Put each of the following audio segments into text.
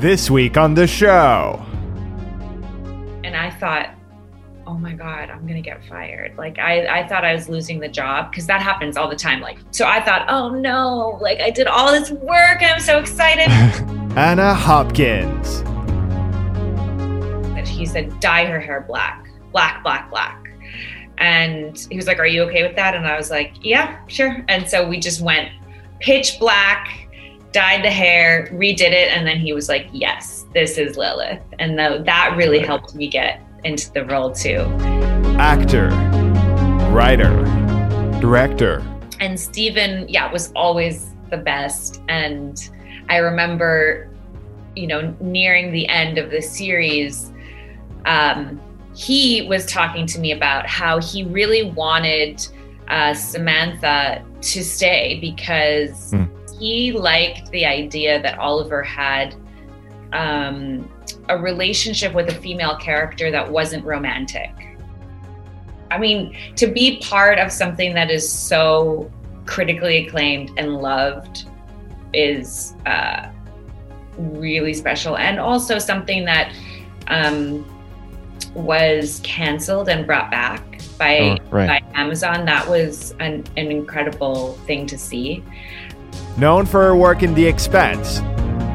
This week on the show. And I thought, oh my God, I'm going to get fired. Like, I, I thought I was losing the job because that happens all the time. Like, so I thought, oh no, like I did all this work. I'm so excited. Anna Hopkins. And he said, dye her hair black, black, black, black. And he was like, Are you okay with that? And I was like, Yeah, sure. And so we just went pitch black, dyed the hair, redid it. And then he was like, Yes, this is Lilith. And the, that really helped me get into the role too. Actor, writer, director. And Steven, yeah, was always the best. And I remember, you know, nearing the end of the series, um, he was talking to me about how he really wanted uh, Samantha to stay because mm. He liked the idea that Oliver had um, a relationship with a female character that wasn't romantic. I mean, to be part of something that is so critically acclaimed and loved is uh, really special, and also something that um, was canceled and brought back by oh, right. by Amazon. That was an, an incredible thing to see. Known for her work in The Expanse,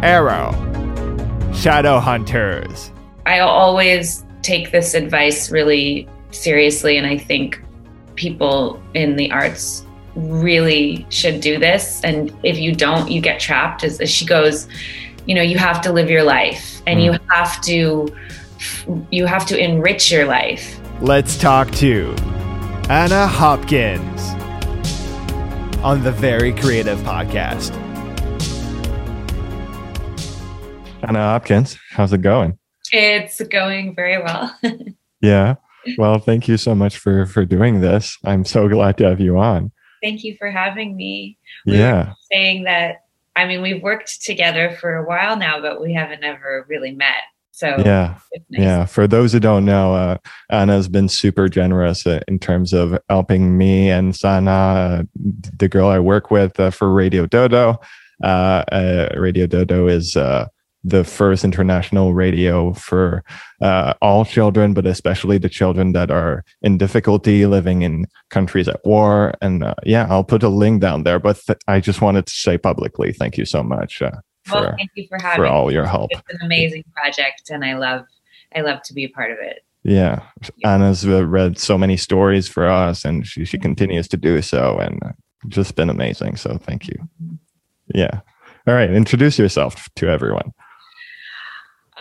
Arrow, Shadowhunters. I always take this advice really seriously, and I think people in the arts really should do this. And if you don't, you get trapped. As, as she goes, you know, you have to live your life, and mm. you have to you have to enrich your life. Let's talk to Anna Hopkins on the Very Creative Podcast. Anna Hopkins, how's it going? It's going very well. yeah. Well, thank you so much for for doing this. I'm so glad to have you on. Thank you for having me. We yeah. saying that I mean, we've worked together for a while now, but we haven't ever really met. So yeah, nice. yeah. For those who don't know, uh, Anna's been super generous uh, in terms of helping me and Sana, uh, the girl I work with, uh, for Radio Dodo. Uh, uh, radio Dodo is the first international radio for all children, but especially the children that are in difficulty living in countries at war. And yeah, I'll put a link down there. But th- I just wanted to say publicly, thank you so much for, well, thank you for having for all your help. It's an amazing project, and I love I love to be a part of it. Yeah, Anna's read so many stories for us, and she she continues to do so, and just been amazing. So thank you. Mm-hmm. Yeah. All right, introduce yourself to everyone.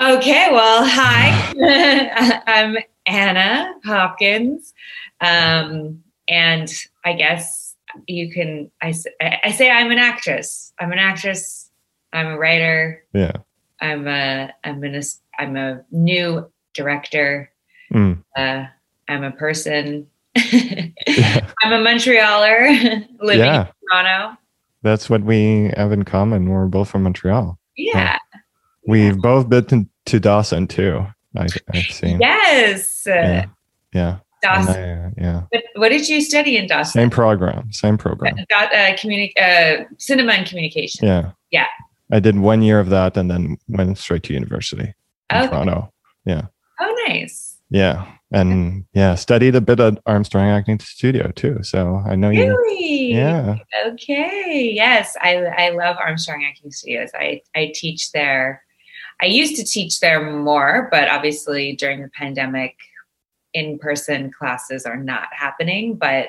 Okay, well, hi. I'm Anna Hopkins. Um, and I guess you can, I, I say I'm an actress. I'm an actress I'm a writer. Yeah. I'm a I'm an I'm a new director. Mm. Uh, I'm a person. yeah. I'm a Montrealer living yeah. in Toronto. That's what we have in common. We're both from Montreal. Yeah. We've yeah. both been to, to Dawson too. I, have seen. Yes. Yeah. yeah. Dawson. I, uh, yeah. But what did you study in Dawson? Same program. Same program. Uh, uh, communi- uh, cinema and communication. Yeah. Yeah. I did one year of that and then went straight to university in okay. Toronto. Yeah. Oh, nice. Yeah. And yeah, studied a bit at Armstrong Acting Studio too. So I know you. Really? Yeah. Okay. Yes. I, I love Armstrong Acting Studios. I, I teach there. I used to teach there more, but obviously during the pandemic, in person classes are not happening. But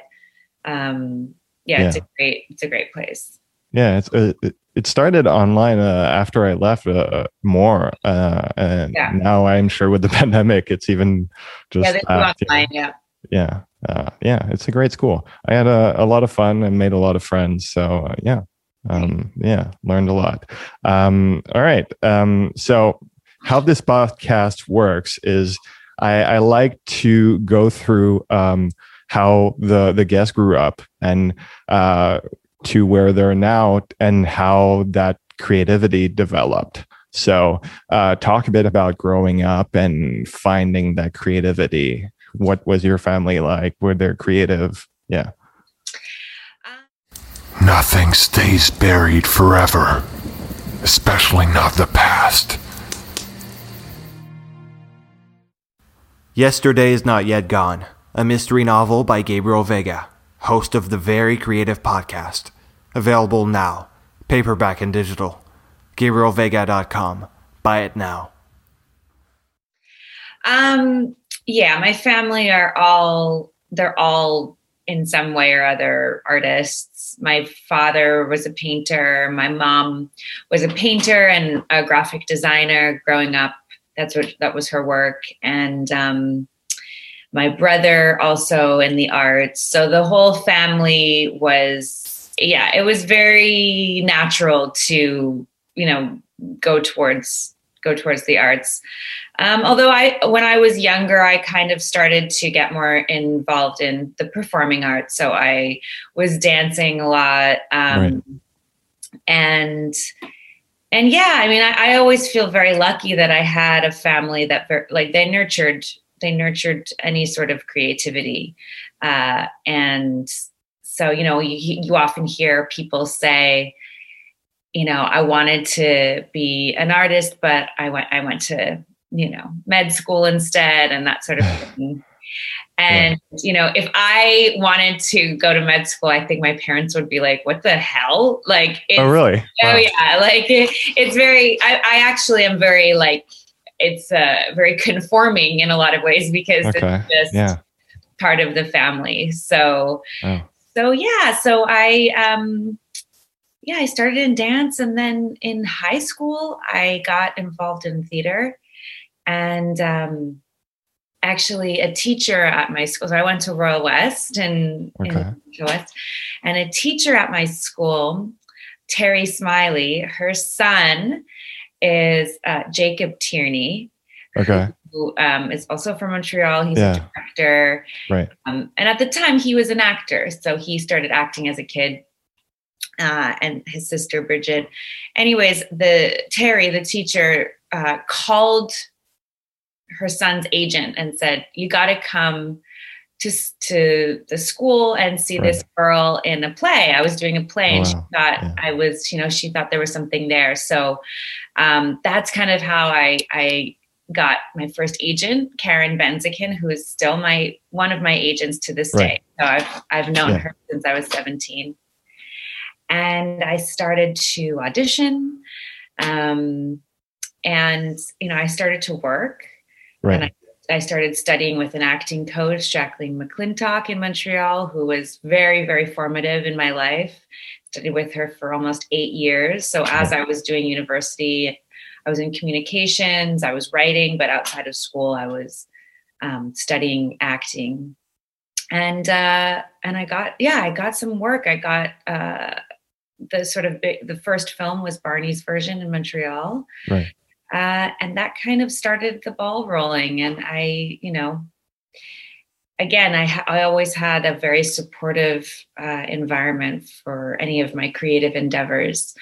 um, yeah, yeah, it's a great, it's a great place. Yeah. It's, uh, it, started online uh, after I left uh, more, uh, and yeah. now I'm sure with the pandemic, it's even just yeah, online, yeah, yeah, uh, yeah. It's a great school. I had a, a lot of fun and made a lot of friends. So uh, yeah, um, yeah, learned a lot. Um, all right, um, so how this podcast works is I, I like to go through um, how the the guest grew up and uh, to where they're now and how that creativity developed. So, uh, talk a bit about growing up and finding that creativity. What was your family like? Were they creative? Yeah. Nothing stays buried forever, especially not the past. Yesterday is Not Yet Gone, a mystery novel by Gabriel Veiga host of the Very Creative Podcast. Available now, paperback and digital. GabrielVeiga.com. Buy it now. Um, yeah, my family are all they're all in some way or other artists. My father was a painter. My mom was a painter and a graphic designer growing up that's what that was her work and um, my brother also in the arts. So the whole family was yeah it was very natural to you know go towards go towards the arts. Um, although i when i was younger i kind of started to get more involved in the performing arts. So i was dancing a lot um, right. and and yeah, I mean, I, I, always feel very lucky that I had a family that like they nurtured they nurtured any sort of creativity, uh, and so you know you, you often hear people say, you know, I wanted to be an artist, but I went I went to you know med school instead, and that sort of thing. And, yeah. you know, if I wanted to go to med school, I think my parents would be like, what the hell? Like, oh, really? Oh, wow. yeah. Like, it, it's very, I, I, actually am very, like, it's uh, very conforming in a lot of ways because okay. it's just yeah. part of the family. So, oh. so yeah. So I, um, yeah, I started in dance and then in high school, I got involved in theater and, um, actually a teacher at my school. So I went to Royal West and okay. in West, and a teacher at my school, Terry Smiley, her son is uh, Jacob Tierney. Okay. Who um, is also from Montreal. He's yeah. a director. Right. Um, and at the time, he was an actor. So he started acting as a kid. Uh, and his sister Bridget. Anyways, the Terry, the teacher, uh, called her son's agent and said, "You got to come to to the school and see right. this girl in a play." I was doing a play, and she thought yeah. I was, you know, she thought there was something there. So um, that's kind of how I I got my first agent, Karen Benzikin, who is still my one of my agents to this right. day. So I've I've known yeah. her since I was seventeen, and I started to audition. Um, and you know, I started to work Right. And I, I started studying with an acting coach, Jacqueline McClintock in Montreal, who was very, very formative in my life. Studied with her for almost eight years. So as I was doing university, I was in communications, I was writing, but outside of school, I was um, studying acting. And uh, and I got yeah, I got some work. I got uh, the sort of big, the first film was Barney's version in Montreal. Right. Uh, and that kind of started the ball rolling. And I, you know, again, I, ha- I always had a very supportive uh, environment for any of my creative endeavors.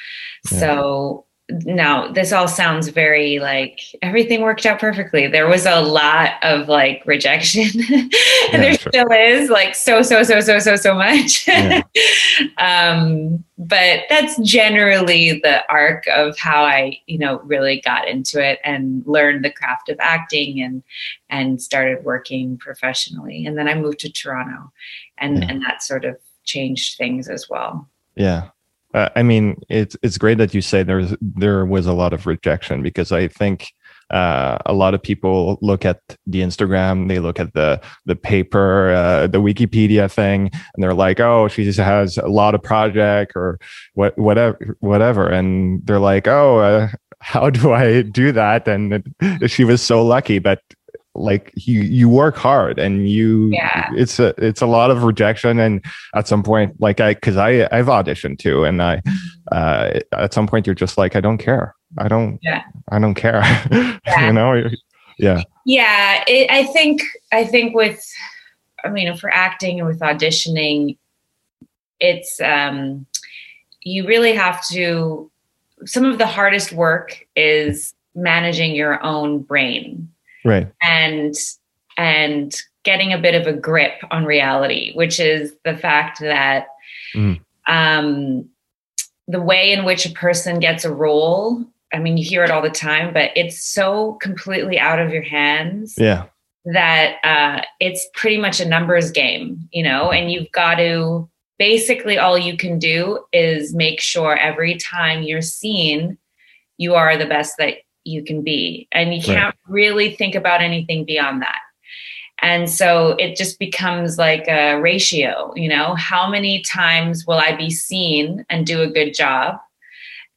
Yeah. So no, this all sounds very like everything worked out perfectly. There was a lot of like rejection, and yeah, there sure. still is like so, so, so, so, so, so much. Yeah. um, but that's generally the arc of how I, you know, really got into it and learned the craft of acting and and started working professionally. And then I moved to Toronto, and yeah. and that sort of changed things as well. Yeah, uh, I mean, it's it's great that you say there's there was a lot of rejection because I think uh, a lot of people look at the Instagram, they look at the the paper, uh, the Wikipedia thing, and they're like, "Oh, she just has a lot of project or what, whatever, whatever," and they're like, "Oh, uh, how do I do that?" And she was so lucky, but like you you work hard and you yeah. it's a it's a lot of rejection and at some point like i because i i've auditioned too and i uh at some point you're just like i don't care. I don't yeah. I don't care. Yeah. you know yeah. Yeah it, i think i think with i mean for acting and with auditioning it's um you really have to some of the hardest work is managing your own brain right and and getting a bit of a grip on reality which is the fact that mm. um, the way in which a person gets a role i mean you hear it all the time but it's so completely out of your hands yeah that uh, it's pretty much a numbers game, you know, and you've got to basically all you can do is make sure every time you're seen, you are the best that you can be. And you can't right. really think about anything beyond that. And so it just becomes like a ratio, you know, how many times will I be seen and do a good job?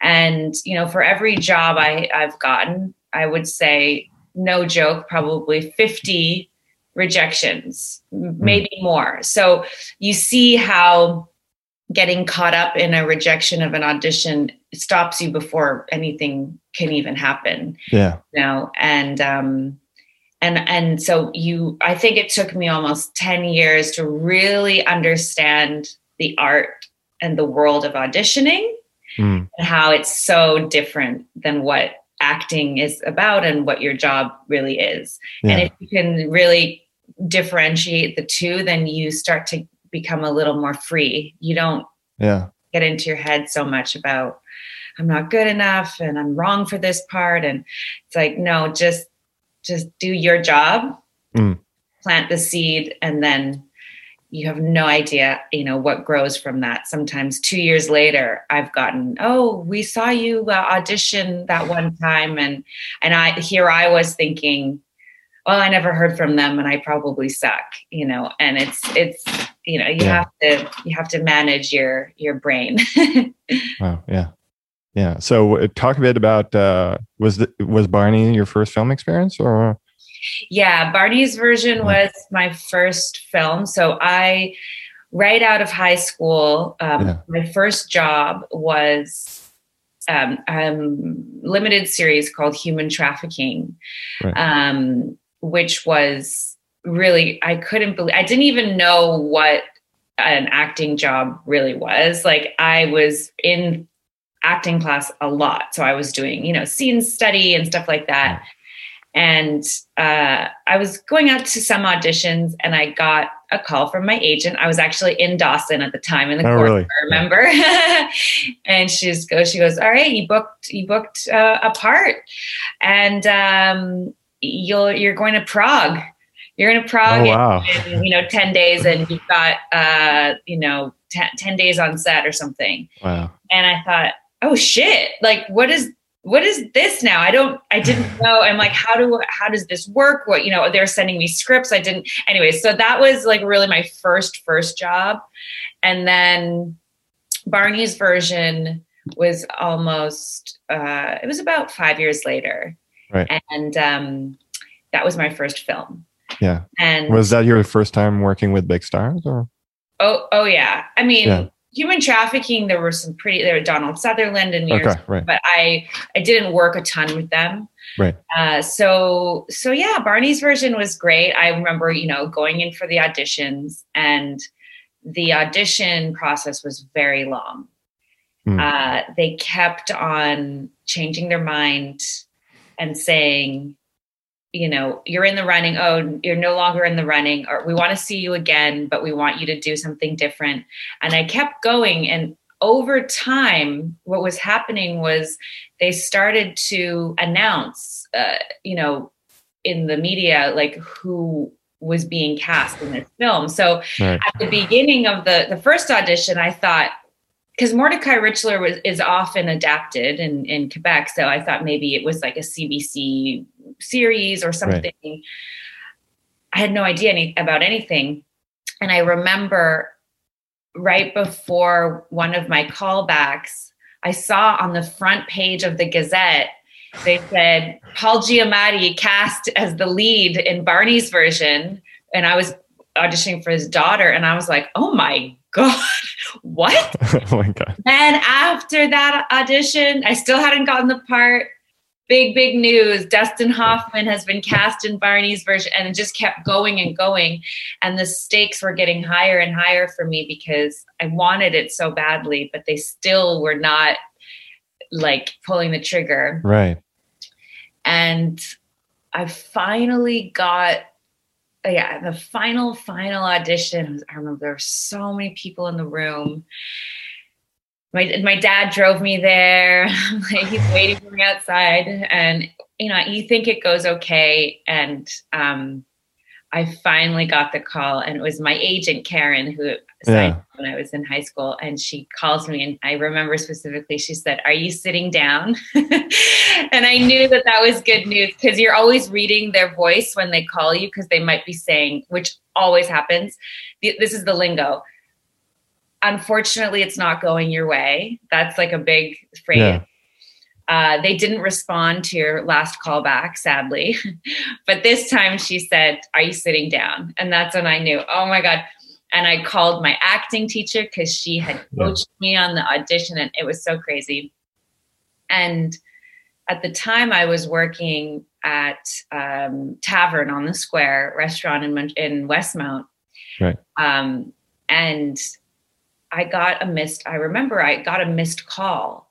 And, you know, for every job I, I've gotten, I would say no joke, probably 50 rejections, hmm. maybe more. So you see how getting caught up in a rejection of an audition stops you before anything can even happen. Yeah. You know, and um and and so you I think it took me almost 10 years to really understand the art and the world of auditioning mm. and how it's so different than what acting is about and what your job really is. Yeah. And if you can really differentiate the two, then you start to become a little more free. You don't yeah. get into your head so much about I'm not good enough and I'm wrong for this part. And it's like, no, just just do your job, mm. plant the seed, and then you have no idea you know what grows from that sometimes two years later i've gotten oh we saw you uh, audition that one time and and i here i was thinking well i never heard from them and i probably suck you know and it's it's you know you yeah. have to you have to manage your your brain wow yeah yeah so talk a bit about uh was the, was barney your first film experience or yeah, Barney's version was my first film. So I, right out of high school, um, yeah. my first job was um, um, limited series called Human Trafficking, right. um, which was really I couldn't believe I didn't even know what an acting job really was. Like I was in acting class a lot, so I was doing you know scene study and stuff like that. And uh, I was going out to some auditions and I got a call from my agent. I was actually in Dawson at the time in the oh, really? I remember. and she just goes, she goes, all right, you booked, you booked uh, a part and um, you'll, you're going to Prague. You're in Prague oh, wow. in, you know, 10 days and you've got, uh, you know, t- 10 days on set or something. Wow. And I thought, oh shit, like what is what is this now? I don't i didn't know. I'm like how do how does this work? What you know they're sending me scripts. I didn't anyway so that was like really my first first job. And then barney's version was almost uh it was about five years later. Right. And um that was my first film. Yeah. And was that your first time working with big stars or? Oh oh yeah. I mean yeah human trafficking there were some pretty there were donald sutherland and okay, right. but i i didn't work a ton with them right uh, so so yeah barney's version was great i remember you know going in for the auditions and the audition process was very long mm. uh, they kept on changing their mind and saying you know, you're in the running. Oh, you're no longer in the running, or we want to see you again, but we want you to do something different. And I kept going. And over time, what was happening was they started to announce, uh, you know, in the media, like who was being cast in this film. So right. at the beginning of the the first audition, I thought, because Mordecai Richler was is often adapted in in Quebec, so I thought maybe it was like a CBC series or something. Right. I had no idea any, about anything, and I remember right before one of my callbacks, I saw on the front page of the Gazette they said Paul Giamatti cast as the lead in Barney's version, and I was auditioning for his daughter, and I was like, oh my God, what? oh my God. And after that audition, I still hadn't gotten the part. Big, big news. Dustin Hoffman has been cast in Barney's version, and it just kept going and going. And the stakes were getting higher and higher for me because I wanted it so badly, but they still were not like pulling the trigger. Right. And I finally got yeah, the final, final audition, I remember there were so many people in the room. My, my dad drove me there. like, he's waiting for me outside. And, you know, you think it goes okay. And um, I finally got the call, and it was my agent Karen who Yeah. when I was in high school, and she calls me, and I remember specifically, she said, "Are you sitting down?" and I knew that that was good news because you're always reading their voice when they call you because they might be saying, which always happens. This is the lingo. Unfortunately, it's not going your way. That's like a big phrase. Yeah. Uh, they didn't respond to your last call back, sadly. but this time she said, Are you sitting down? And that's when I knew, oh my God. And I called my acting teacher because she had Yeah. coached me on the audition, and it was so crazy. And at the time, I was working at um, Tavern on the Square restaurant in, in Westmount. Right. Um, and I got a missed, I remember I got a missed call.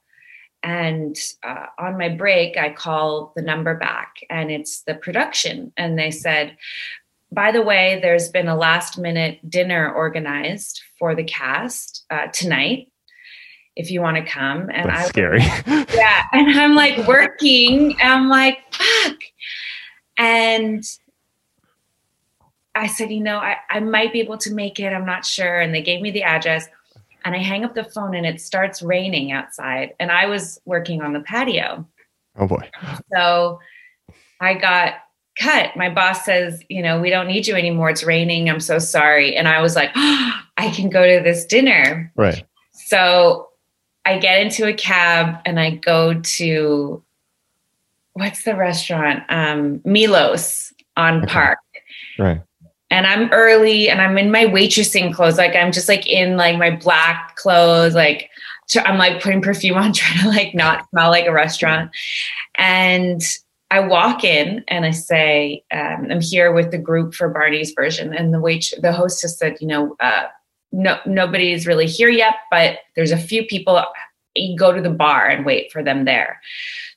And uh, on my break, I call the number back and it's the production. And they said, by the way, there's been a last minute dinner organized for the cast uh, tonight. If you want to come, and That's I scary. yeah, and I'm like working. And I'm like, fuck. And I said, you know, I, I might be able to make it. I'm not sure. And they gave me the address. And I hang up the phone and it starts raining outside. And I was working on the patio. oh boy. So I got cut. My boss says, you know, we don't need you anymore. It's raining. I'm so sorry. And I was like, I can go to this dinner. Right. So I get into a cab and I go to what's the restaurant? Um, Milos on Okay. Park. Right. And I'm early and I'm in my waitressing clothes. Like I'm just like in like my black clothes, like I'm like putting perfume on, trying to like not smell like a restaurant. And I walk in and I say, um, I'm here with the group for Barney's version. And the wait, the hostess said, you know, uh, no, nobody's really here yet, but there's a few people. You go to the bar and wait for them there.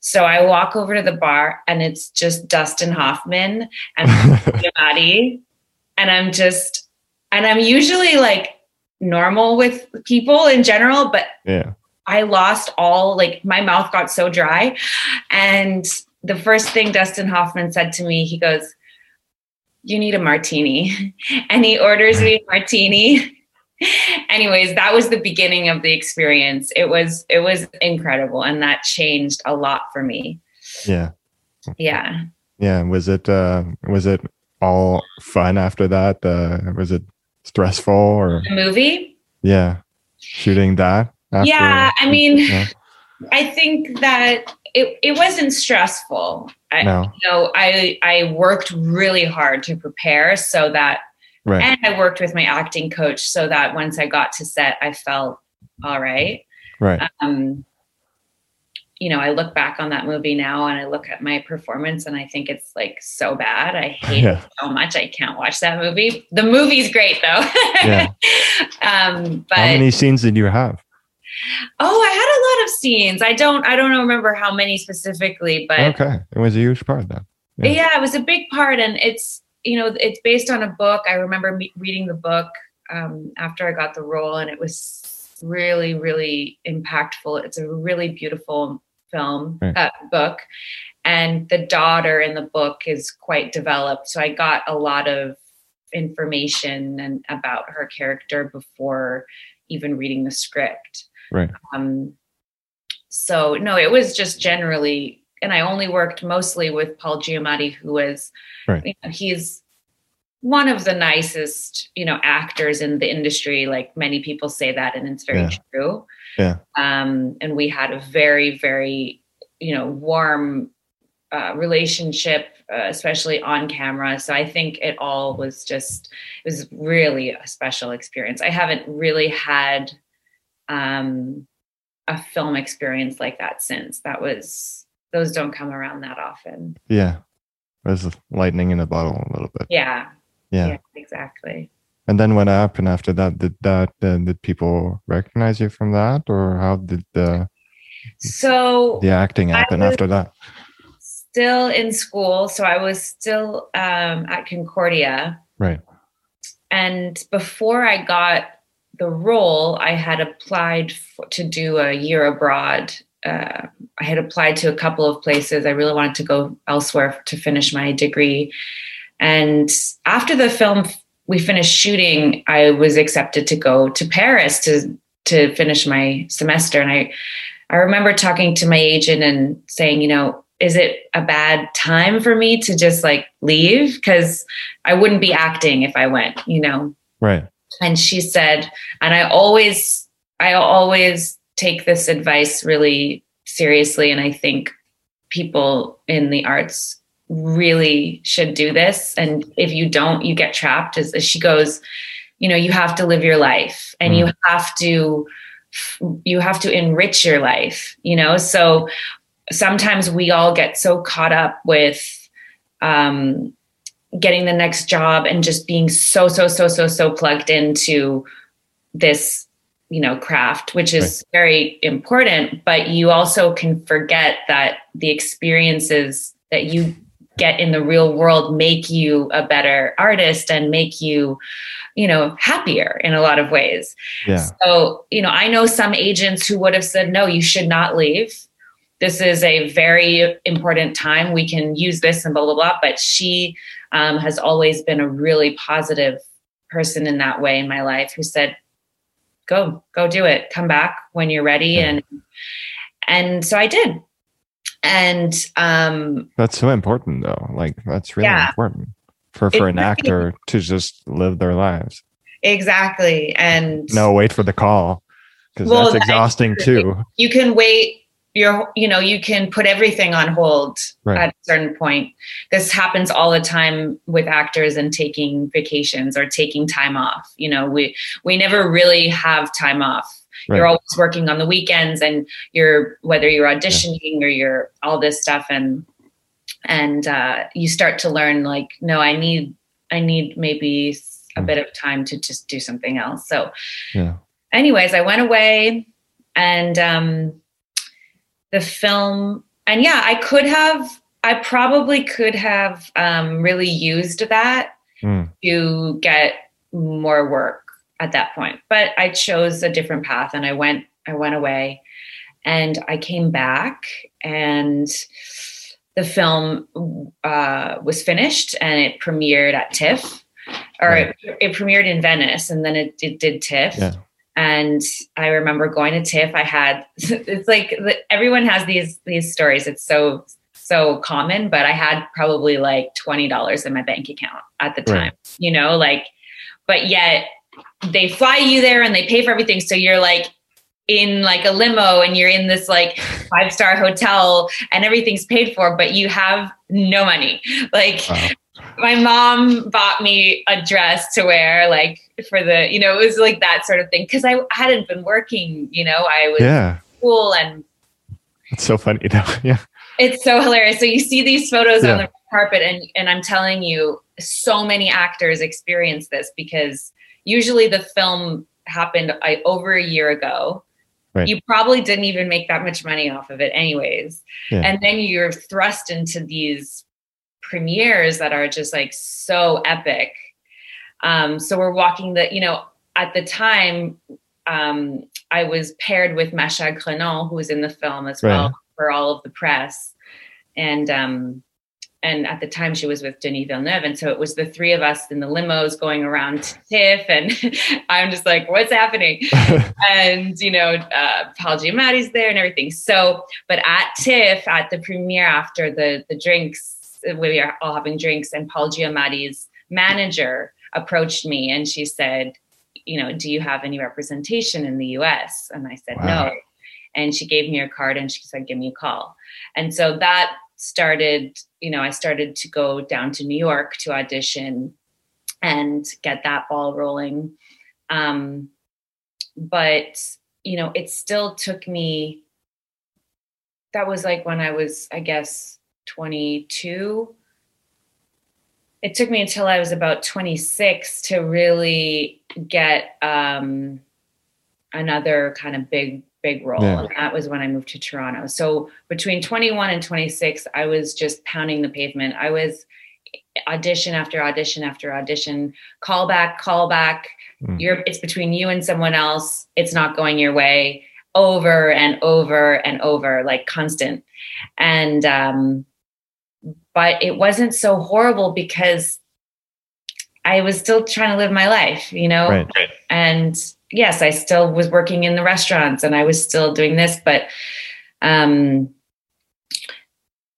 So I walk over to the bar and it's just Dustin Hoffman and Giamatti. And I'm just, and I'm usually like normal with people in general, but yeah. I lost all, like my mouth got so dry. And the first thing Dustin Hoffman said to me, he goes, You need a martini. And he orders me a martini. Anyways, that was the beginning of the experience. It was it was incredible and that changed a lot for me. Yeah. Yeah. Yeah. Was it uh was it all fun after that? Uh was it stressful or The movie? yeah. Shooting that after Yeah, I mean, yeah. I think that it, it wasn't stressful. I, No. you know, I I worked really hard to prepare so that Right. and I worked with my acting coach so that once I got to set, I felt all right. right. Um, you know, I look back on that movie now and I look at my performance and I think it's like so bad. I hate Yeah. it so much. I can't watch that movie. The movie's great though. Yeah. um, but How many scenes did you have? oh, I had a lot of scenes. I don't, I don't remember how many specifically, but Okay. It was a huge part then. Yeah. yeah. it was a big part and it's you know it's based on a book i remember me reading the book um, after i got the role and it was really really impactful it's a really beautiful film Right. uh, book and the daughter in the book is quite developed so i got a lot of information and about her character before even reading the script Right. um, so no, it was just generally, and I only worked mostly with Paul Giamatti, who was, Right. you know, he's one of the nicest, you know, actors in the industry. Like many people say that, and it's very Yeah. true. Yeah. Um, and we had a very, very, you know, warm uh, relationship, uh, especially on camera. So I think it all was just, it was really a special experience. I haven't really had um, a film experience like that since. That was, those don't come around that often. Yeah. It was lightning in a bottle a little bit. Yeah. Yeah. exactly. And then what happened after that? Did that uh, did people recognize you from that, or how did the So the acting happen after that? still in school. So I was still um, at Concordia. Right. And before I got the role, I had applied for, to do a year abroad. Uh, I had applied to a couple of places. I really wanted to go elsewhere to finish my degree. And after the film we finished shooting, I was accepted to go to Paris to to finish my semester. And I I remember talking to my agent and saying, you know, is it a bad time for me to just like leave? Because I wouldn't be acting if I went, you know. Right. And she said, and I always I always take this advice really seriously. And I think people in the arts really should do this. And if you don't, you get trapped. As, as she goes, you know, you have to live your life and mm. you have to you have to enrich your life, you know? So sometimes we all get so caught up with um getting the next job and just being so so so so so plugged into this you know craft which is right. very important but you also can forget that the experiences that you get in the real world make you a better artist and make you you know happier in a lot of ways. Yeah. so you know i know some agents who would have said no you should not leave. This is a very important time. We can use this and blah blah blah. But she um, has always been a really positive person in that way in my life who said go go do it. Come back when you're ready yeah. and and so i did and um that's so important though. Like that's really yeah, important for for an actor to just live their lives. Exactly. And no wait for the call because well, that's exhausting too. you can wait you're you know you can put everything on hold right. at a certain point. This happens all the time with actors and taking vacations or taking time off. You know we we never really have time off right. you're always working on the weekends and you're whether you're auditioning yeah. or you're all this stuff and and uh, you start to learn like no i need i need maybe a mm. bit of time to just do something else so yeah anyways i went away and um the film and yeah i could have i probably could have um, really used that mm. to get more work at that point but i chose a different path and i went i went away and i came back and the film uh, was finished and it premiered at tiff or right. it, it, premiered in venice and then it, it did tiff yeah. And I remember going to TIFF. I had it's like everyone has these these stories. It's so so common, but I had probably like twenty dollars in my bank account at the time. Right. You know, like, but yet they fly you there and they pay for everything. So you're like in like a limo and you're in this like five star hotel and everything's paid for, but you have no money. Like wow my mom bought me a dress to wear like for the you know it was like that sort of thing because i hadn't been working you know i was yeah cool and it's so funny you know yeah it's so hilarious so you see these photos yeah. on the carpet and and i'm telling you so many actors experience this because usually the film happened I, over a year ago Right. You probably didn't even make that much money off of it, anyways. Yeah. And then you're thrust into these premieres that are just like so epic. Um, so we're walking the, you know, at the time, um, I was paired with Macha Grenon, who was in the film as right. well for all of the press. And um, and at the time she was with Denis Villeneuve. And so it was the three of us in the limos going around TIFF. And I'm just like, what's happening? and, you know, uh, Paul Giamatti's there and everything. So, but at TIFF, at the premiere after the, the drinks, we were all having drinks, and Paul Giamatti's manager approached me and she said, you know, do you have any representation in the US? And I said, wow. no. And she gave me her card and she said, give me a call. And so that started, you know, I started to go down to New York to audition and get that ball rolling. Um, but, you know, it still took me, that was like when I was, I guess, 22. It took me until I was about 26 to really get um, another kind of big, big role. Yeah. And that was when I moved to Toronto. So between 21 and 26, I was just pounding the pavement. I was audition after audition after audition, call back, call back. Mm. You're, it's between you and someone else. It's not going your way over and over and over, like constant. And um, but it wasn't so horrible because I was still trying to live my life, you know? Right. And yes, I still was working in the restaurants and I was still doing this, but um,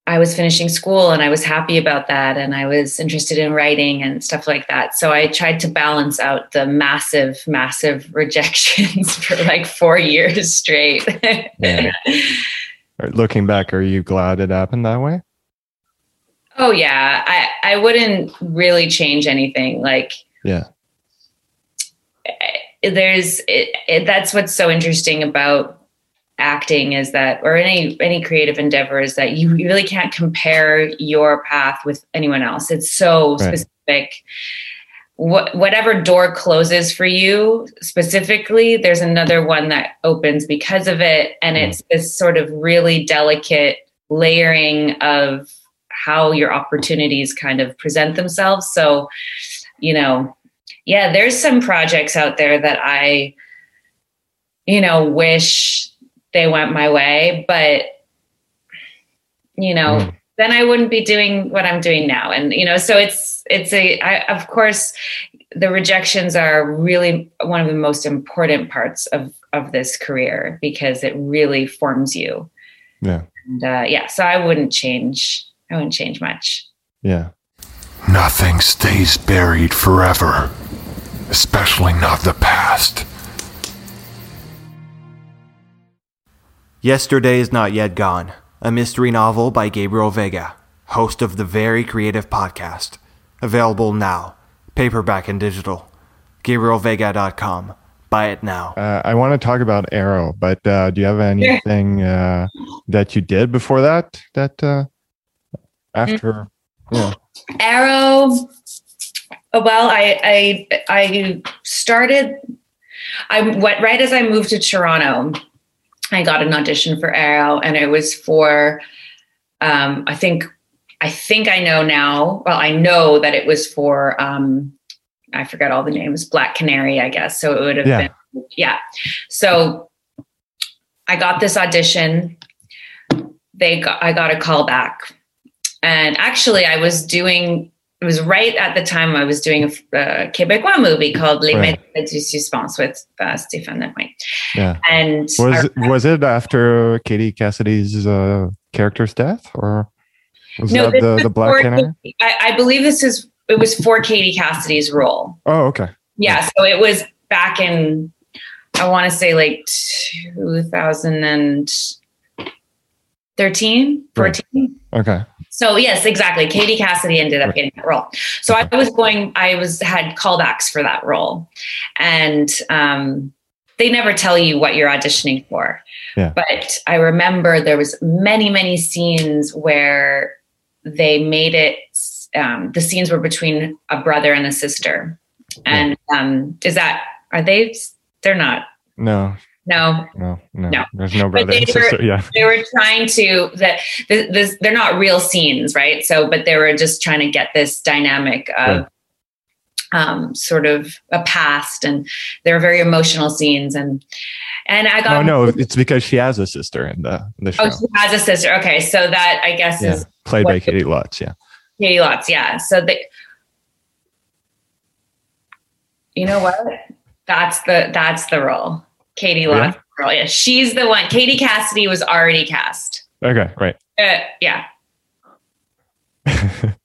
I was finishing school and I was happy about that. And I was interested in writing and stuff like that. So I tried to balance out the massive, massive rejections for like four years straight. Yeah. Looking back, are you glad it happened that way? oh, yeah. I, I wouldn't really change anything. Like, Yeah. There's it, it, that's what's so interesting about acting is that or any any creative endeavor is that you you really can't compare your path with anyone else it's so Right. specific what, whatever door closes for you specifically there's another one that opens because of it and Mm. it's this sort of really delicate layering of how your opportunities kind of present themselves so you know yeah there's some projects out there that i you know wish they went my way but you know Mm. then i wouldn't be doing what i'm doing now and you know so it's it's a I, of course the rejections are really one of the most important parts of of this career because it really forms you Yeah. and uh, yeah so i wouldn't change i wouldn't change much Yeah. Nothing stays buried forever, especially not the past. Yesterday is Not Yet Gone, a mystery novel by Gabriel Veiga, host of the Very Creative Podcast. Available now, paperback and digital. GabrielVeiga.com. Buy it now. Uh, I want to talk about Arrow, but uh, do you have anything uh, that you did before that? That uh, after, yeah, Arrow. Uh, Well, I I I started. I went right as I moved to Toronto. I got an audition for Arrow, and it was for. Um, I think I think I know now. Well, I know that it was for. Um, I forget all the names. Black Canary, I guess. So it would have Yeah. been. Yeah. So I got this audition. They got. I got a call back and actually i was doing it was right at the time i was doing a uh, quebecois movie called les Right. Du suspense with uh, stéphane lemoyne yeah. and Was I- was it after Katie Cassidy's uh, character's death, or was No, that the the Black Canary? I, I believe this is it was for katie cassidy's role Oh, okay. yeah so it was back in i want to say like 2013 Right. 14 Okay. So yes, exactly. Katie Cassidy ended up getting that role. So I was going, I was had callbacks for that role, and um, they never tell you what you're auditioning for. Yeah. But I remember there was many, many scenes where they made it. Um, the scenes were between a brother and a sister, and um, is that are they? They're not. No, No, no, no. No. There's no brother and they were- sister. Yeah. they were trying to that this, this they're not real scenes right so but they were just trying to get this dynamic of um, sort of a past and they were very emotional scenes and and i got Oh no, it's because she has a sister in the the show. oh she has a sister okay so that i guess yeah, is played by Katie Lotz. Yeah. katie Lotz yeah so they you know what that's the that's the role katie Yeah? Lotz role yeah she's the one katie cassidy was already cast Okay. Right. Uh, yeah. the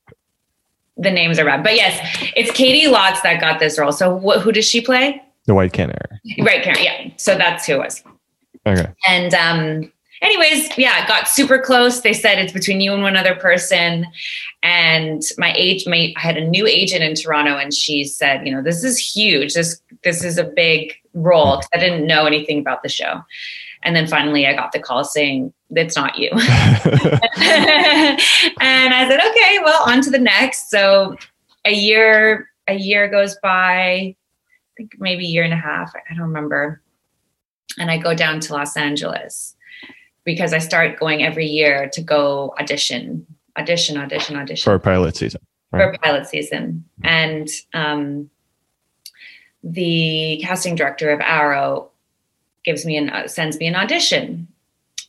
names are bad, but yes, it's Katie Lotz that got this role. So wh- who does she play? the White Canary. Right, Karen. Yeah. So that's who it was. Okay. And um, anyways, yeah, it got super close. They said it's between you and one other person. And my age, my I had a new agent in Toronto, and she said, you know, this is huge. This this is a big role I didn't know anything about the show. And then finally, I got the call saying it's not you. and I said, okay, well, on to the next. So a year, a year goes by, I think maybe a year and a half. I don't remember. And I go down to Los Angeles because I start going every year to go audition, audition, audition, audition For a pilot season. for a pilot season. And um, the casting director of Arrow gives me an uh, sends me an audition,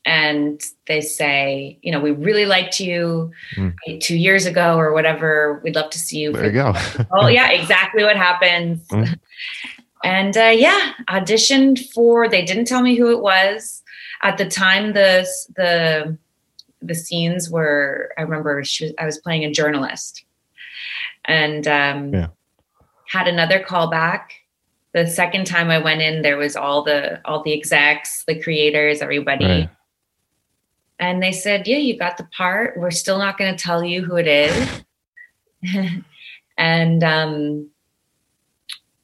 and they say, you know, we really liked you Mm. two years ago or whatever. We'd love to see you. There for you go. oh yeah exactly what happens Mm. And uh, yeah auditioned for they didn't tell me who it was at the time the the the scenes were i remember she was, i was playing a journalist and um, Yeah. had another call back the second time i went in there was all the all the execs the creators everybody Right. and they said, "Yeah, you got the part. We're still not going to tell you who it is, and um,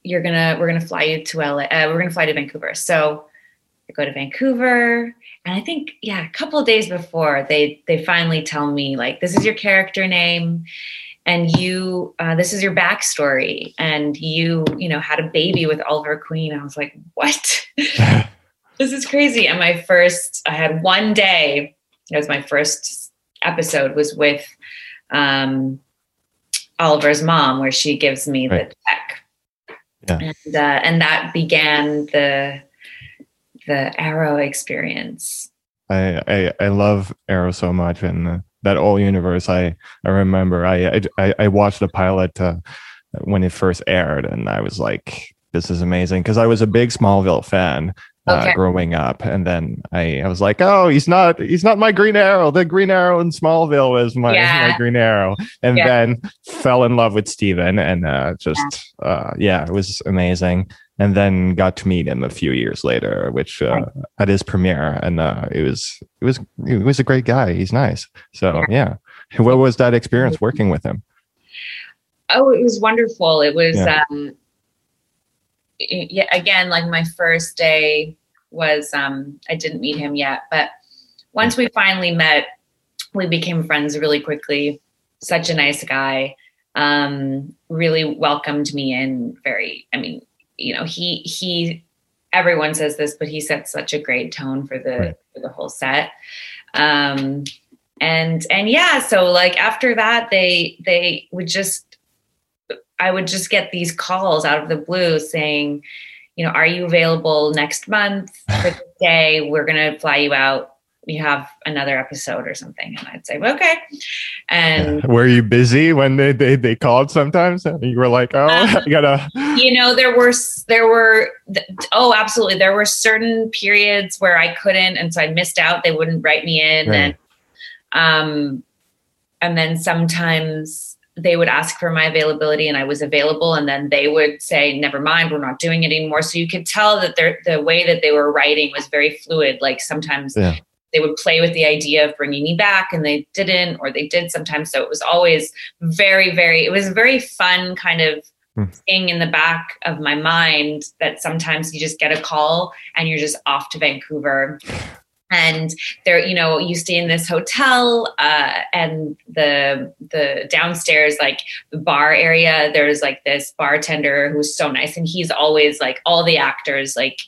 you're gonna we're gonna fly you to LA. Uh, we're gonna fly to Vancouver." So I go to Vancouver, and I think yeah, a couple of days before they they finally tell me like, "This is your character name." And you, uh, this is your backstory, and you, you know, had a baby with Oliver Queen. I was like, "What?" this is crazy. And my first, I had one day. It was my first episode was with um, Oliver's mom, where she gives me Right. the Yeah. and uh, and that began the the Arrow experience. I, I I love Arrow so much and uh, that whole universe. I I remember I I, I watched the pilot uh, when it first aired, and I was like, "This is amazing," because I was a big Smallville fan. Uh, growing up. And then I, I was like oh he's not he's not my green arrow. The green arrow in smallville was my, Yeah. my green arrow. And Yeah. then fell in love with Stephen and uh, just uh, yeah it was amazing. And then got to meet him a few years later which uh, at his premiere. And uh, it was it was he was a great guy. He's nice. So yeah. What was that experience working with him? Oh, it was wonderful. It was, Yeah. um, yeah, again, like my first day was, um, I didn't meet him yet, but once we finally met, we became friends really quickly. Such a nice guy. Um, really welcomed me in very, I mean, you know, he, he, everyone says this, but he set such a great tone for the, Right. for the whole set. Um, and, and yeah, so like after that, they, they would just, I would just get these calls out of the blue saying, you know, are you available next month for the day? We're going to fly you out. We have another episode or something. And I'd say, okay. And, were you busy when they they, they called sometimes you were like oh Um, i gotta you know, there were, there were, oh, absolutely. There were certain periods where I couldn't. And so I missed out. They wouldn't write me in. Right. And, um, and then sometimes they would ask for my availability and I was available and then they would say never mind we're not doing it anymore so you could tell that their the way that they were writing was very fluid like sometimes Yeah. they would play with the idea of bringing me back and they didn't or they did sometimes so it was always very very it was a very fun kind of Hmm. thing in the back of my mind that sometimes you just get a call and you're just off to Vancouver and there you know you stay in this hotel uh, and the the downstairs like the bar area there's like this bartender who's so nice and he's always like all the actors like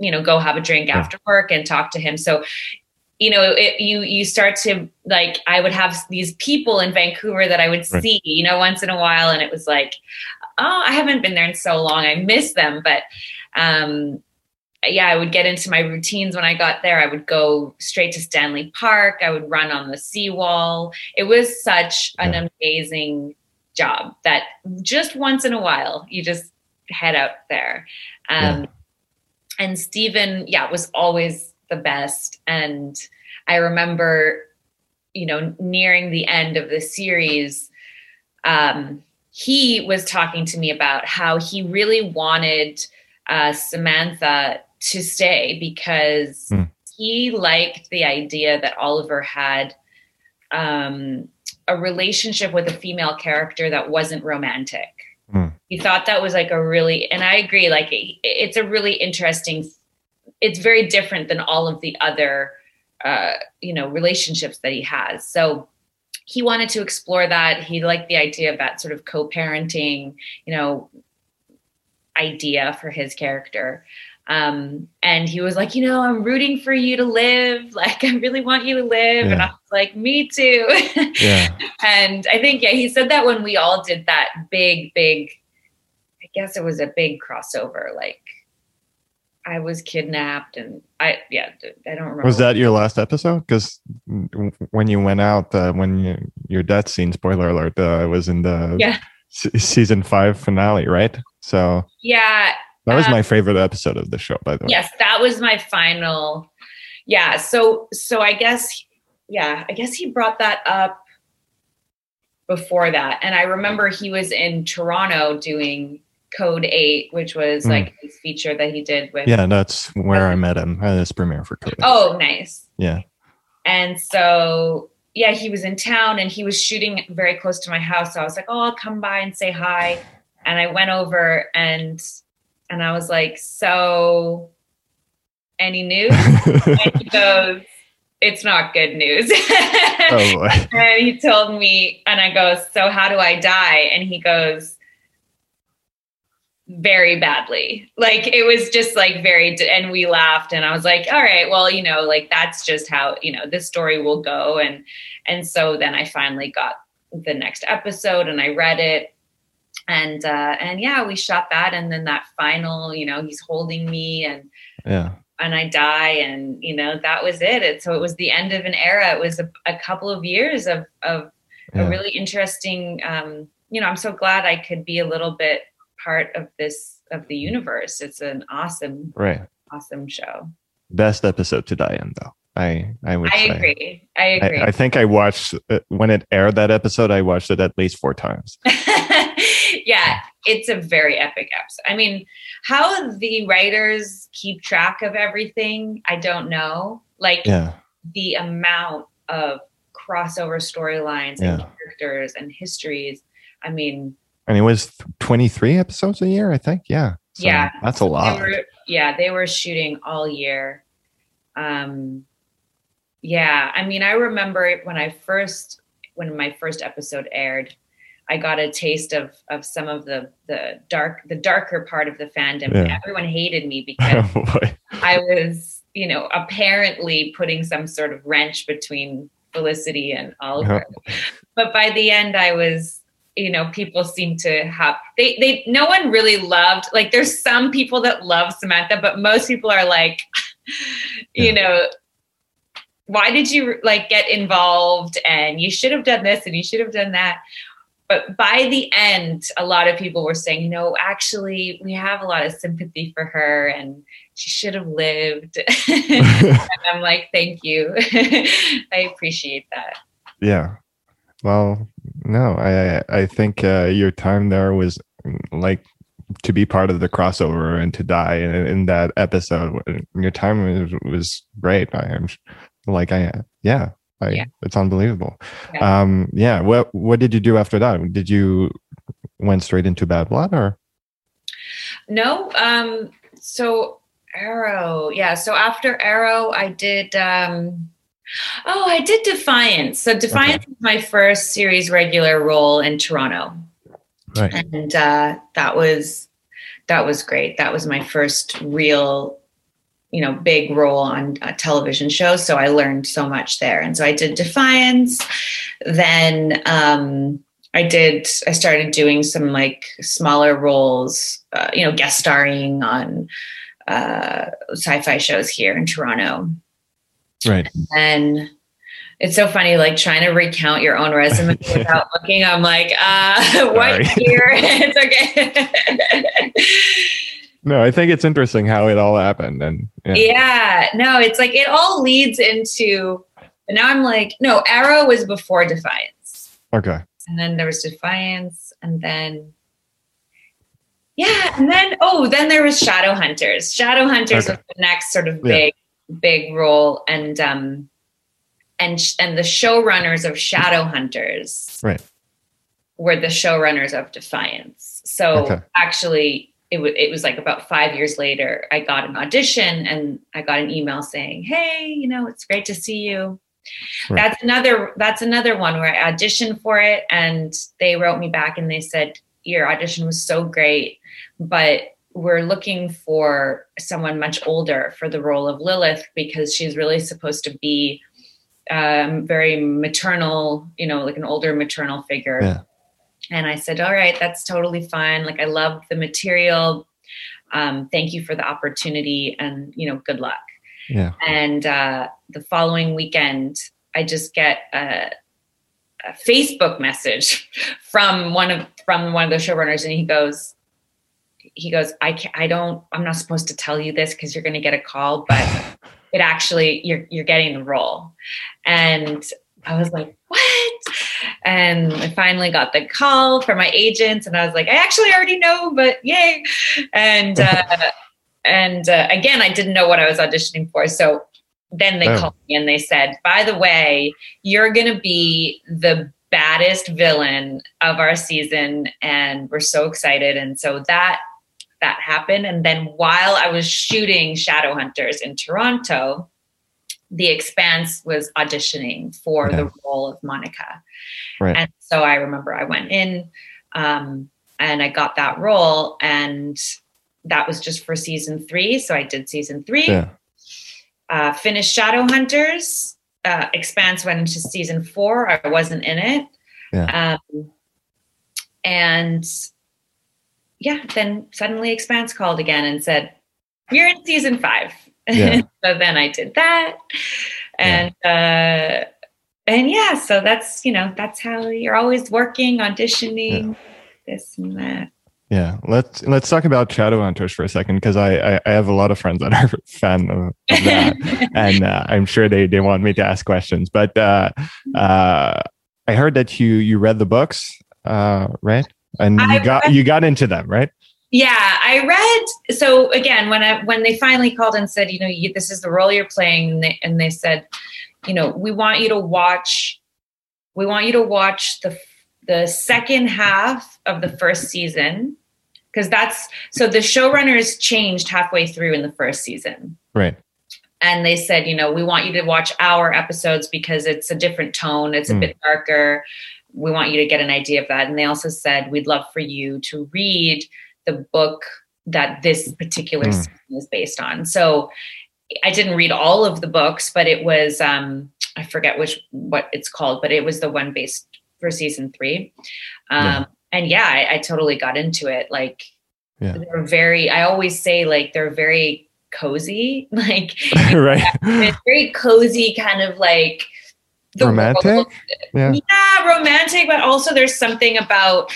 you know go have a drink after work and talk to him. So you know it, you you start to like i would have these people in vancouver that i would Right. see you know once in a while and it was like oh i haven't been there in so long. I miss them. But um yeah, I would get into my routines when I got there. I would go straight to Stanley Park. I would run on the seawall. It was such an amazing job that just once in a while you just head out there. Um, And Stephen, yeah, was always the best. And I remember, you know, nearing the end of the series, um, he was talking to me about how he really wanted uh, Samantha to stay because Hmm. he liked the idea that Oliver had um, a relationship with a female character that wasn't romantic. Hmm. He thought that was like a really, and I agree, like it, it's a really interesting, it's very different than all of the other, uh, you know, relationships that he has. So he wanted to explore that. He liked the idea of that sort of co parenting, you know, idea for his character. Um, and he was like, you know, I'm rooting for you to live. Like, I really want you to live. And I was like, me too. yeah and I think, yeah, he said that when we all did that big, big, I guess it was a big crossover, like I was kidnapped, and I yeah, I don't remember. Was that your last episode? Because when you went out, uh, when you, your death scene, spoiler alert, uh, was in the Yeah. se- season five finale, right? So Yeah, that was Uh, my favorite episode of the show, by the way. yes, that was my final. Yeah, so so I guess yeah, I guess he brought that up before that, and I remember he was in Toronto doing Code Eight, which was Mm. like his feature that he did with. Yeah, that's where I met him at his premiere for Code Eight. Oh, nice. Yeah. And so, yeah, he was in town and he was shooting very close to my house. So I was like, oh, I'll come by and say hi. And I went over and and I was like, so any news? and he goes, it's not good news. oh boy. and he told me, and I go, so how do I die? And he goes, very badly. Like it was just like very, and we laughed, and I was like, all right, well, you know, like that's just how you know this story will go, and and so then I finally got the next episode, and I read it. And uh, and yeah, we shot that, and then that final, you know, he's holding me, and Yeah. and I die, and you know that was it. it so it was the end of an era. It was a, a couple of years of of Yeah. a really interesting. Um, you know, I'm so glad I could be a little bit part of this of the universe. It's an awesome, Right. awesome show. Best episode to die in, though. I I would I say. agree. I agree. I, I think I watched uh, when it aired that episode. I watched it at least four times. yeah, it's a very epic episode. I mean, how the writers keep track of everything, I don't know. Like Yeah. the amount of crossover storylines and Yeah. characters and histories. I mean, And it was th- 23 episodes a year, I think. Yeah. So Yeah. That's a they lot. were yeah, they were shooting all year. Um yeah, I mean, I remember when I first when my first episode aired, I got a taste of of some of the the dark the darker part of the fandom. Yeah. Everyone hated me because oh. I was, you know, apparently putting some sort of wrench between Felicity and Oliver. Oh. But by the end, I was, you know, people seem to have they they no one really loved like there's some people that love Samantha, but most people are like, you Yeah. know, why did you like get involved and you should have done this and you should have done that but by the end a lot of people were saying know actually we have a lot of sympathy for her and she should have lived i'm like thank you i appreciate that Yeah. Well, no, I I- I think uh, your time there was mm, like to be part of the crossover and to die in, in that episode. Your time was, was great. I am like I yeah. I, Yeah. It's unbelievable. Yeah. Um, yeah. What What did you do after that? Did you went straight into Bad Blood or? no um so arrow yeah so after arrow i did um oh i did defiance so defiance was my first series regular role in toronto Right. and uh, that was that was great. That was my first real, you know, big role on a television shows So I learned so much there. And so I did Defiance. Then um, I did. I started doing some like smaller roles, uh, you know, guest starring on uh, sci-fi shows here in Toronto. Right. And it's so funny, like trying to recount your own resume without looking. I'm like, uh, what year? it's okay. No, I think it's interesting how it all happened, and yeah. yeah, no, it's like it all leads into. And now I'm like, no, Arrow was before Defiance, Okay. and then there was Defiance, and then. Yeah, and then oh, then there was Shadow Hunters. Shadow Hunters Okay. was the next sort of Yeah. big, big role, and um, and sh- and the showrunners of Shadow Hunters Right. were the showrunners of Defiance. So Okay. actually, it was it was like about five years later, I got an audition and I got an email saying, "Hey, you know, it's great to see you." Right. That's another that's another one where I auditioned for it and they wrote me back and they said, "Your audition was so great, but we're looking for someone much older for the role of Lilith because she's really supposed to be um, very maternal, you know, like an older maternal figure." Yeah. And I said, all right, that's totally fine. Like, I love the material. Um, thank you for the opportunity and, you know, good luck. Yeah. And uh, the following weekend, I just get a, a Facebook message from one of from one of the showrunners, and he goes, he goes, I can't, I don't, I'm not supposed to tell you this because you're going to get a call, but it actually you're you're getting the role, and I was like, what? And I finally got the call from my agents, and I was like, I actually already know, but yay! And uh, and uh, again, I didn't know what I was auditioning for, so then they Oh. called me and they said, by the way, you're going to be the baddest villain of our season, and we're so excited. And so that that happened. And then while I was shooting Shadowhunters in Toronto, The Expanse was auditioning for Yeah. the role of Monica. Right. And so I remember I went in um, and I got that role, and that was just for season three. So I did season three, Yeah. uh, finished Shadowhunters. Uh, Expanse went into season four. I wasn't in it. Yeah. Um, and yeah, then suddenly Expanse called again and said, You're in season five. Yeah. so then I did that. And uh and yeah, so that's you know, that's how you're always working, auditioning, this and that. Yeah, let's let's talk about Shadowhunters for a second because I, I I have a lot of friends that are fan of, of that, and uh, I'm sure they they want me to ask questions. But uh, uh, I heard that you you read the books, uh, right? And I you got read- you got into them, right? Yeah, I read. So again, when I when they finally called and said, you know, you, this is the role you're playing, and they, and they said, you know, we want you to watch, we want you to watch the the second half of the first season, because that's so the showrunners changed halfway through in the first season, Right. and they said, you know, we want you to watch our episodes because it's a different tone, it's a Mm. bit darker. We want you to get an idea of that. And they also said, we'd love for you to read the book that this particular Mm. season is based on. So I didn't read all of the books, but it was um, I forget which what it's called, but it was the one based for season three. Um, Yeah. And yeah, I, I totally got into it. Like Yeah. they're very. I always say like they're very cozy. Like right. it's very cozy, kind of like Romantic. Yeah. Yeah, romantic, but also there's something about,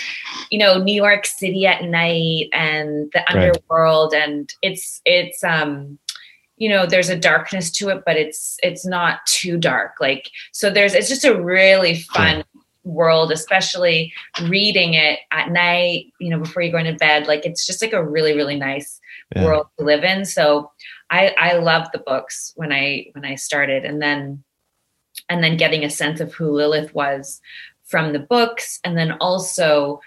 you know, New York City at night and the Right. underworld and it's it's um you know, there's a darkness to it, but it's it's not too dark. Like so there's it's just a really fun world, especially reading it at night, you know, before you go into bed. Like it's just like a really, really nice Yeah. world to live in. So I I loved the books when I when I started and then and then getting a sense of who Lilith was from the books. And then also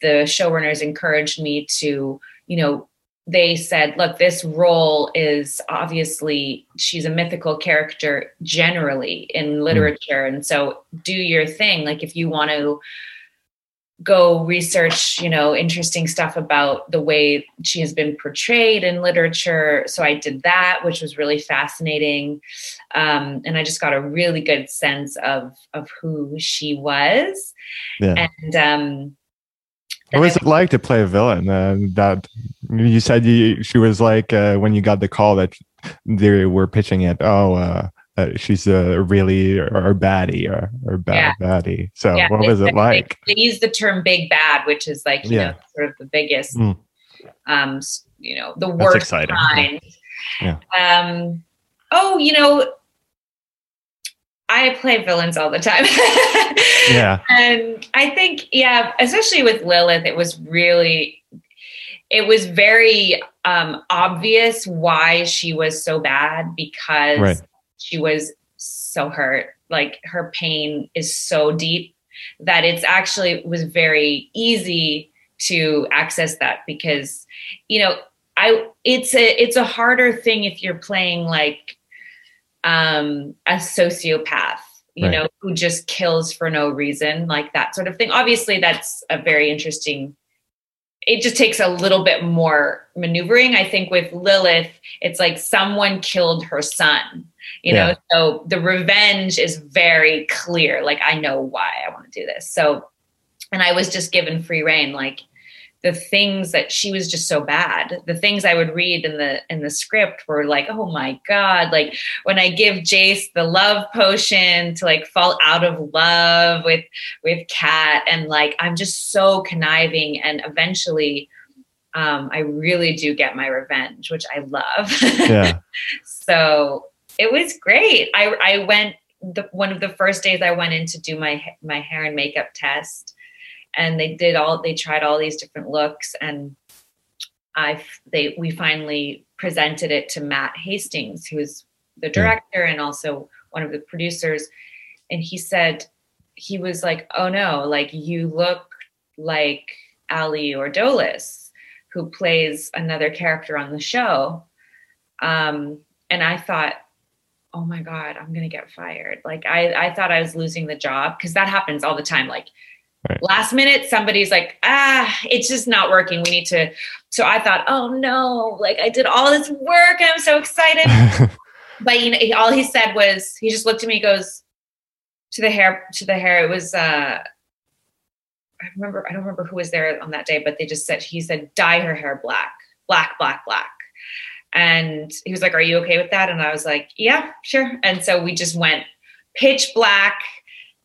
the showrunners encouraged me to you know they said look this role is obviously she's a mythical character generally in hmm. literature. And so do your thing. Like if you want to go research you know interesting stuff about the way she has been portrayed in literature so i did that which was really fascinating um, and i just got a really good sense of of who she was Yeah. and um What was it like to play a villain? Uh, that you said you, she was like uh, when you got the call that they were pitching it. Oh, uh, uh, she's a really or baddie or or bad Yeah. baddie. So Yeah, what they- was it they- like? They, use the term "big bad," which is like you Yeah. know sort of the biggest, Mm. um, you know, the That's worst exciting. kind. Yeah. Um, oh, you know, I play villains all the time. Yeah. and I think, yeah, especially with Lilith, it was really, it was very um, obvious why she was so bad because Right. She was so hurt. Like her pain is so deep that it's actually it was very easy to access that because you know I it's a it's a harder thing if you're playing like um a sociopath you Right. know who just kills for no reason like that sort of thing obviously that's a very interesting it just takes a little bit more maneuvering i think with lilith it's like someone killed her son you know Yeah. so the revenge is very clear like i know why i want to do this so and i was just given free reign like the things that she was just so bad. The things I would read in the in the script were like, oh my god! Like when I give Jace the love potion to like fall out of love with with cat and like I'm just so conniving, and eventually, um, I really do get my revenge, which I love. Yeah. so it was great. I I went the one of the first days I went in to do my my hair and makeup test. And they did all they tried all these different looks and i they we finally presented it to matt hastings who's the director and also one of the producers. And he said he was like oh no like you look like ali Ordolis, who plays another character on the show. Um, and i thought oh my god i'm gonna get fired. Like i i thought i was losing the job because that happens all the time. Like Right. last minute somebody's like ah it's just not working. We need to so i thought oh no like i did all this work. And i'm so excited. But you know all he said was he just looked at me goes to the hair to the hair. It was uh i remember i don't remember who was there on that day but they just said he said dye her hair black black black black and he was like are you okay with that and i was like yeah sure and so we just went pitch black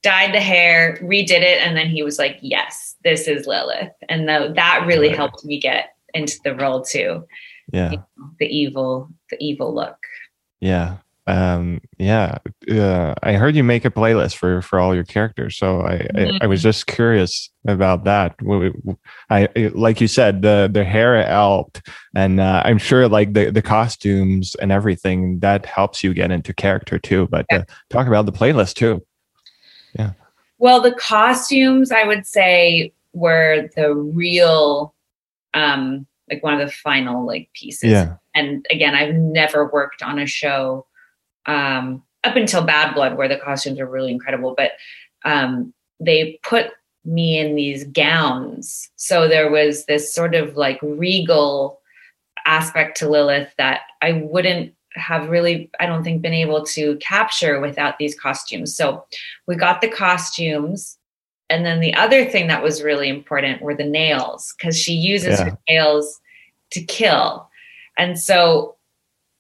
dyed the hair, redid it, and then he was like, "Yes, this is Lilith," and the, that really Right. helped me get into the role too. yeah. The evil, the evil look. Yeah. Um, yeah. Uh, I heard you make a playlist for, for all your characters. So I, I, I was just curious about that. I, like you said, the, the hair helped and, uh, I'm sure like the, the costumes and everything that helps you get into character too, but uh, talk about the playlist too. Yeah well, the costumes, I would say, were the real, um, like one of the final like pieces. Yeah. And again, I've never worked on a show um, up until Bad Blood where the costumes are really incredible, but um, they put me in these gowns. So there was this sort of like regal aspect to Lilith that I wouldn't have really, I don't think, been able to capture without these costumes. So we got the costumes. And then the other thing that was really important were the nails because she uses Yeah. her nails to kill. And so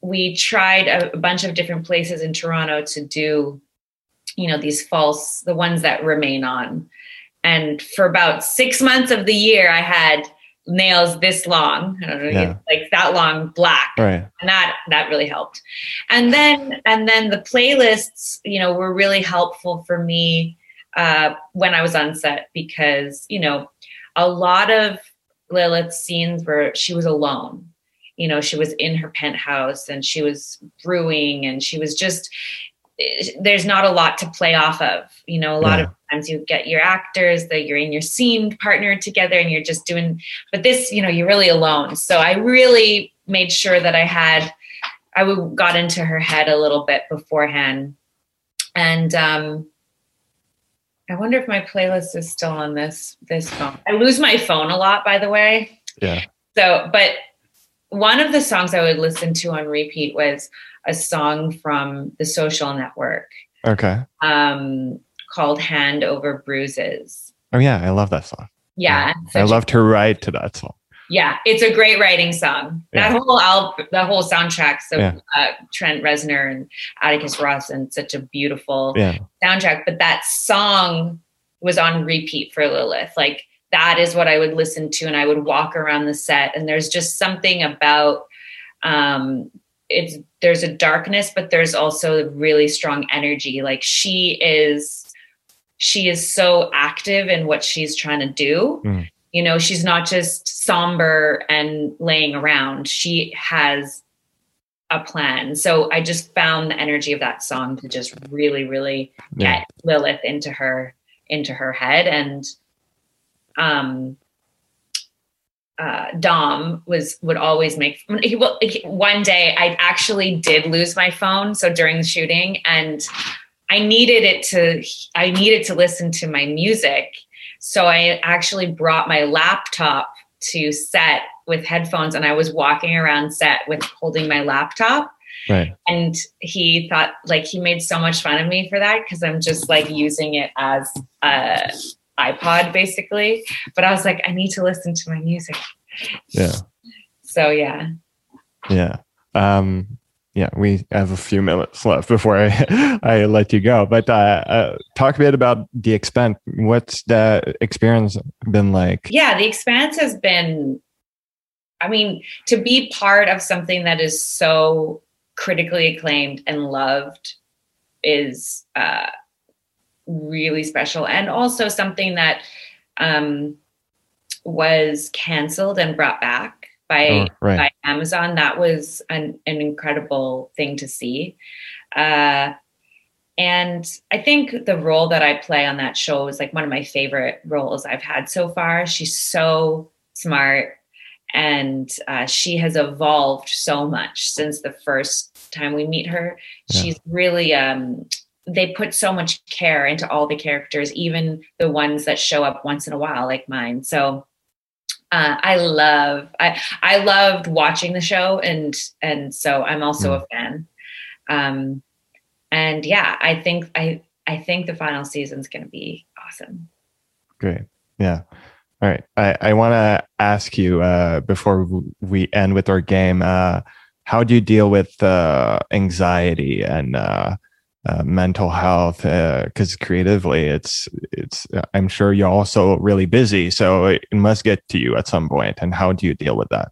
we tried a, a bunch of different places in Toronto to do, you know, these false, the ones that remain on. And for about six months of the year, I had nails this long, I don't know, Yeah. like that long black Right. and that that really helped and then and then the playlists you know were really helpful for me uh when i was on set because you know a lot of lilith's scenes where she was alone you know she was in her penthouse and she was brewing and she was just there's not a lot to play off of. You know a lot Yeah. of times you get your actors that you're in your scene partnered together and you're just doing but this you know you're really alone. So i really made sure that i had i would got into her head a little bit beforehand. And um i wonder if my playlist is still on this this phone. I lose my phone a lot by the way. Yeah. so but one of the songs i would listen to on repeat was a song from the social network Okay. um called Hand Covers Bruise Oh yeah. I love that song. yeah I such a- love to write to that song. yeah, it's a great writing song. That whole album, the whole soundtrack. So Yeah. uh, Trent Reznor and Atticus Ross, and such a beautiful Yeah. soundtrack. But that song was on repeat for Lilith. Like that is what I would listen to, and I would walk around the set. And there's just something about um, it's there's a darkness, but there's also really strong energy. Like she is, she is so active in what she's trying to do. Mm. You know, she's not just somber and laying around. She has a plan. So I just found the energy of that song to just really, really Yeah. get Lilith into her into her head and um uh, Dom was would always make he, will- he, one day I actually did lose my phone so during the shooting and I needed it to I needed to listen to my music so I actually brought my laptop to set with headphones and I was walking around set with holding my laptop Right. and he thought like he made so much fun of me for that because i'm just like using it as a iPod basically. But I was like, I need to listen to my music. Yeah. So yeah. Yeah. Um, yeah, we have a few minutes left before I, I let you go. But uh, uh, talk a bit about the Expanse. What's the experience been like? Yeah, the expanse has been, I mean, to be part of something that is so critically acclaimed and loved is uh, really special. And also something that um, was canceled and brought back by, Oh, right. by Amazon. That was an, an incredible thing to see. Uh, and I think the role that I play on that show is like one of my favorite roles I've had so far. She's so smart and uh, she has evolved so much since the first time we meet her. Yeah. She's really, um, they put so much care into all the characters, even the ones that show up once in a while, like mine. So uh, I love, I, I loved watching the show, and and so I'm also a fan. Um, and yeah, I think I I think the final season's going to be awesome. Great. Yeah. All right. I, I want to ask you uh, before we end with our game uh, how do you deal with uh, anxiety and uh, uh, mental health? Because creatively, it's it's. I'm sure you're also really busy, so it must get to you at some point. And how do you deal with that?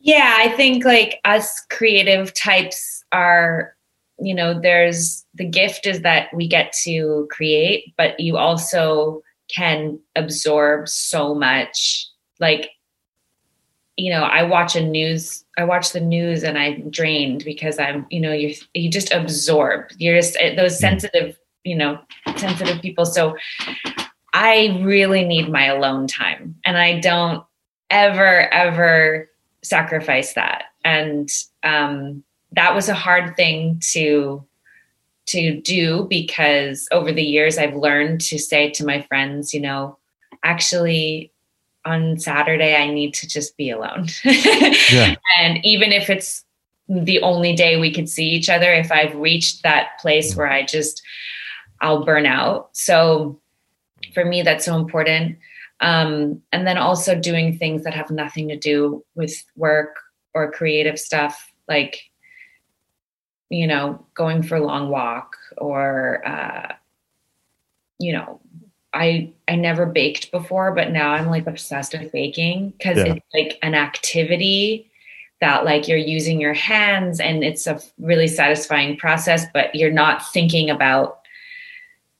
Yeah, I think like us creative types are, you know, there's the gift is that we get to create, but you also can absorb so much. Like, you know, I watch a news, I watch the news and I'm drained because I'm, you know, you you just absorb. You're just eh, those sensitive, you know, sensitive people. So I really need my alone time, and I don't ever ever sacrifice that and um, that was a hard thing to to do because over the years i've learned to say to my friends you know actually on saturday i need to just be alone. Yeah. and even if it's the only day we could see each other if i've reached that place where i just i'll burn out. So for me that's so important. Um, and then also doing things that have nothing to do with work or creative stuff like you know going for a long walk or uh, you know i i never baked before but now i'm like obsessed with baking because Yeah. it's like an activity that like you're using your hands and it's a really satisfying process but you're not thinking about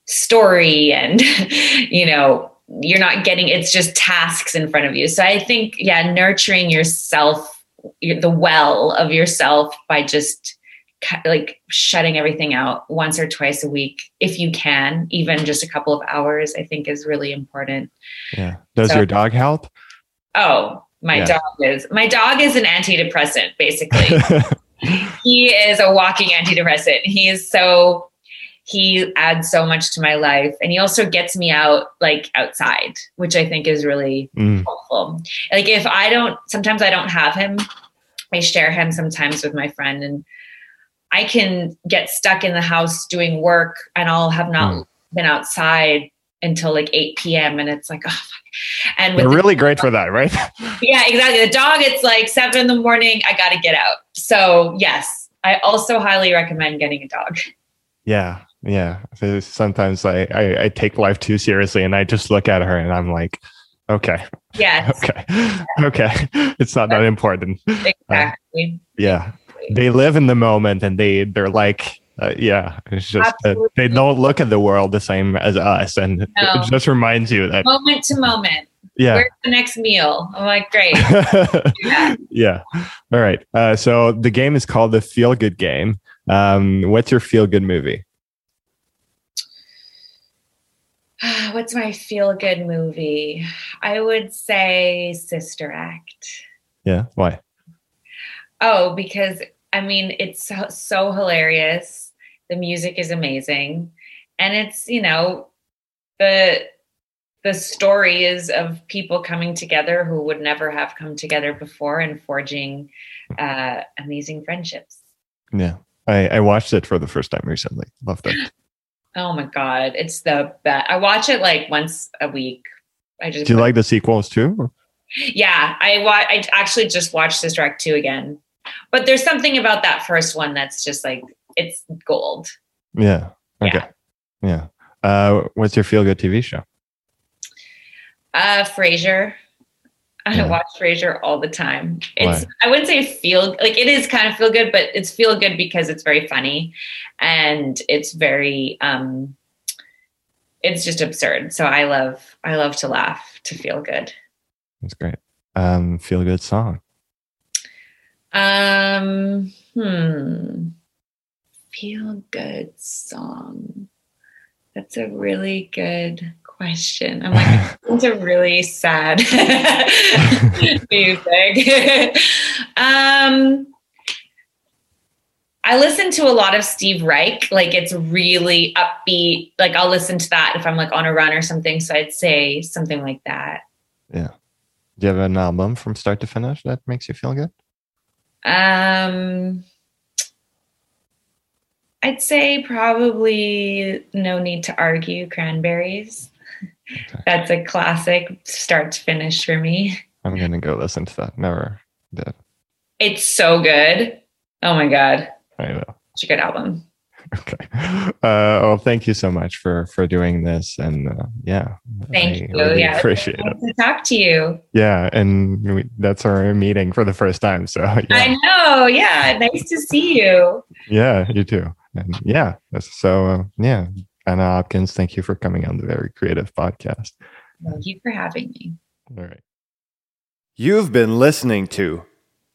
story and you know you're not getting it's just tasks in front of you so i think yeah nurturing yourself the well of yourself by just like shutting everything out once or twice a week if you can even just a couple of hours i think is really important Yeah. Does So- your dog help? oh my Yeah. dog is my dog is an antidepressant basically he is a walking antidepressant. He is so he adds so much to my life and he also gets me out like outside, which I think is really Mm, helpful. Like if I don't sometimes I don't have him, I share him sometimes with my friend and I can get stuck in the house doing work and I'll have not Mm. been outside until like 8 p.m. and it's like, oh fuck. And They're the really great for that, right? yeah, exactly. The dog, it's like seven in the morning. I got to get out. So, yes, I also highly recommend getting a dog. Yeah, yeah. Sometimes I, I I take life too seriously, and I just look at her and I'm like, okay, Yes, okay, okay. It's not that important. exactly. Yeah, they live in the moment, and they they're like, uh, yeah. It's just they don't look at the world the same as us, and No. it just reminds you that Moment to moment. yeah. Where's the next meal? I'm like, great. Yeah. yeah. All right. Uh, so the game is called the Feel Good Game. Um, what's your feel good movie? What's my feel good movie? I would say Sister Act. Yeah. Why? Oh, because I mean, it's so, so hilarious. The music is amazing. And it's, you know, the the story is of people coming together who would never have come together before and forging uh, amazing friendships. Yeah. I, I watched it for the first time recently. Loved it. Oh my god, it's the best. I watch it like once a week. I just Do you like the sequels too? Yeah, I wa- I actually just watched Sister Act two again. But there's something about that first one that's just like it's gold. Yeah. Okay. Yeah. Yeah. Uh, what's your feel good TV show? Uh Frasier. I Yeah. watch Frasier all the time. It's Why? I wouldn't say feel like it is kind of feel good, but it's feel good because it's very funny and it's very um it's just absurd. So I love I love to laugh to feel good. That's great. Um, feel good song. Um, hmm. Feel good song. That's a really good question. I'm like, it's a really sad music. um, I listen to a lot of Steve Reich. Like it's really upbeat. Like I'll listen to that if I'm like on a run or something. So I'd say something like that. Yeah. Do you have an album from start to finish that makes you feel good? Um, I'd say probably no need to argue cranberries. Okay. That's a classic start to finish for me. I'm gonna go listen to that. Never did. It's so good. Oh my god. I know. It's a good album. Okay. Uh, well, thank you so much for for doing this, and uh, yeah, Thank I you. really Yeah. appreciate it. Nice to talk to you. Yeah, and we, that's our meeting for the first time. So I know. Yeah. Nice to see you. yeah, you too. And yeah, so uh, yeah, Anna Hopkins, thank you for coming on the Very Creative Podcast. Thank you for having me. All right. You've been listening to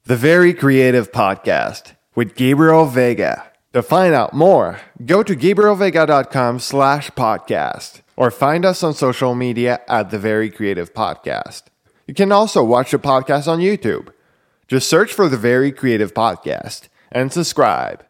the Very Creative Podcast with Gabriel Veiga. To find out more, go to gabrielveiga.com slash podcast or find us on social media at the Very Creative Podcast. You can also watch the podcast on YouTube. Just search for the Very Creative Podcast and subscribe.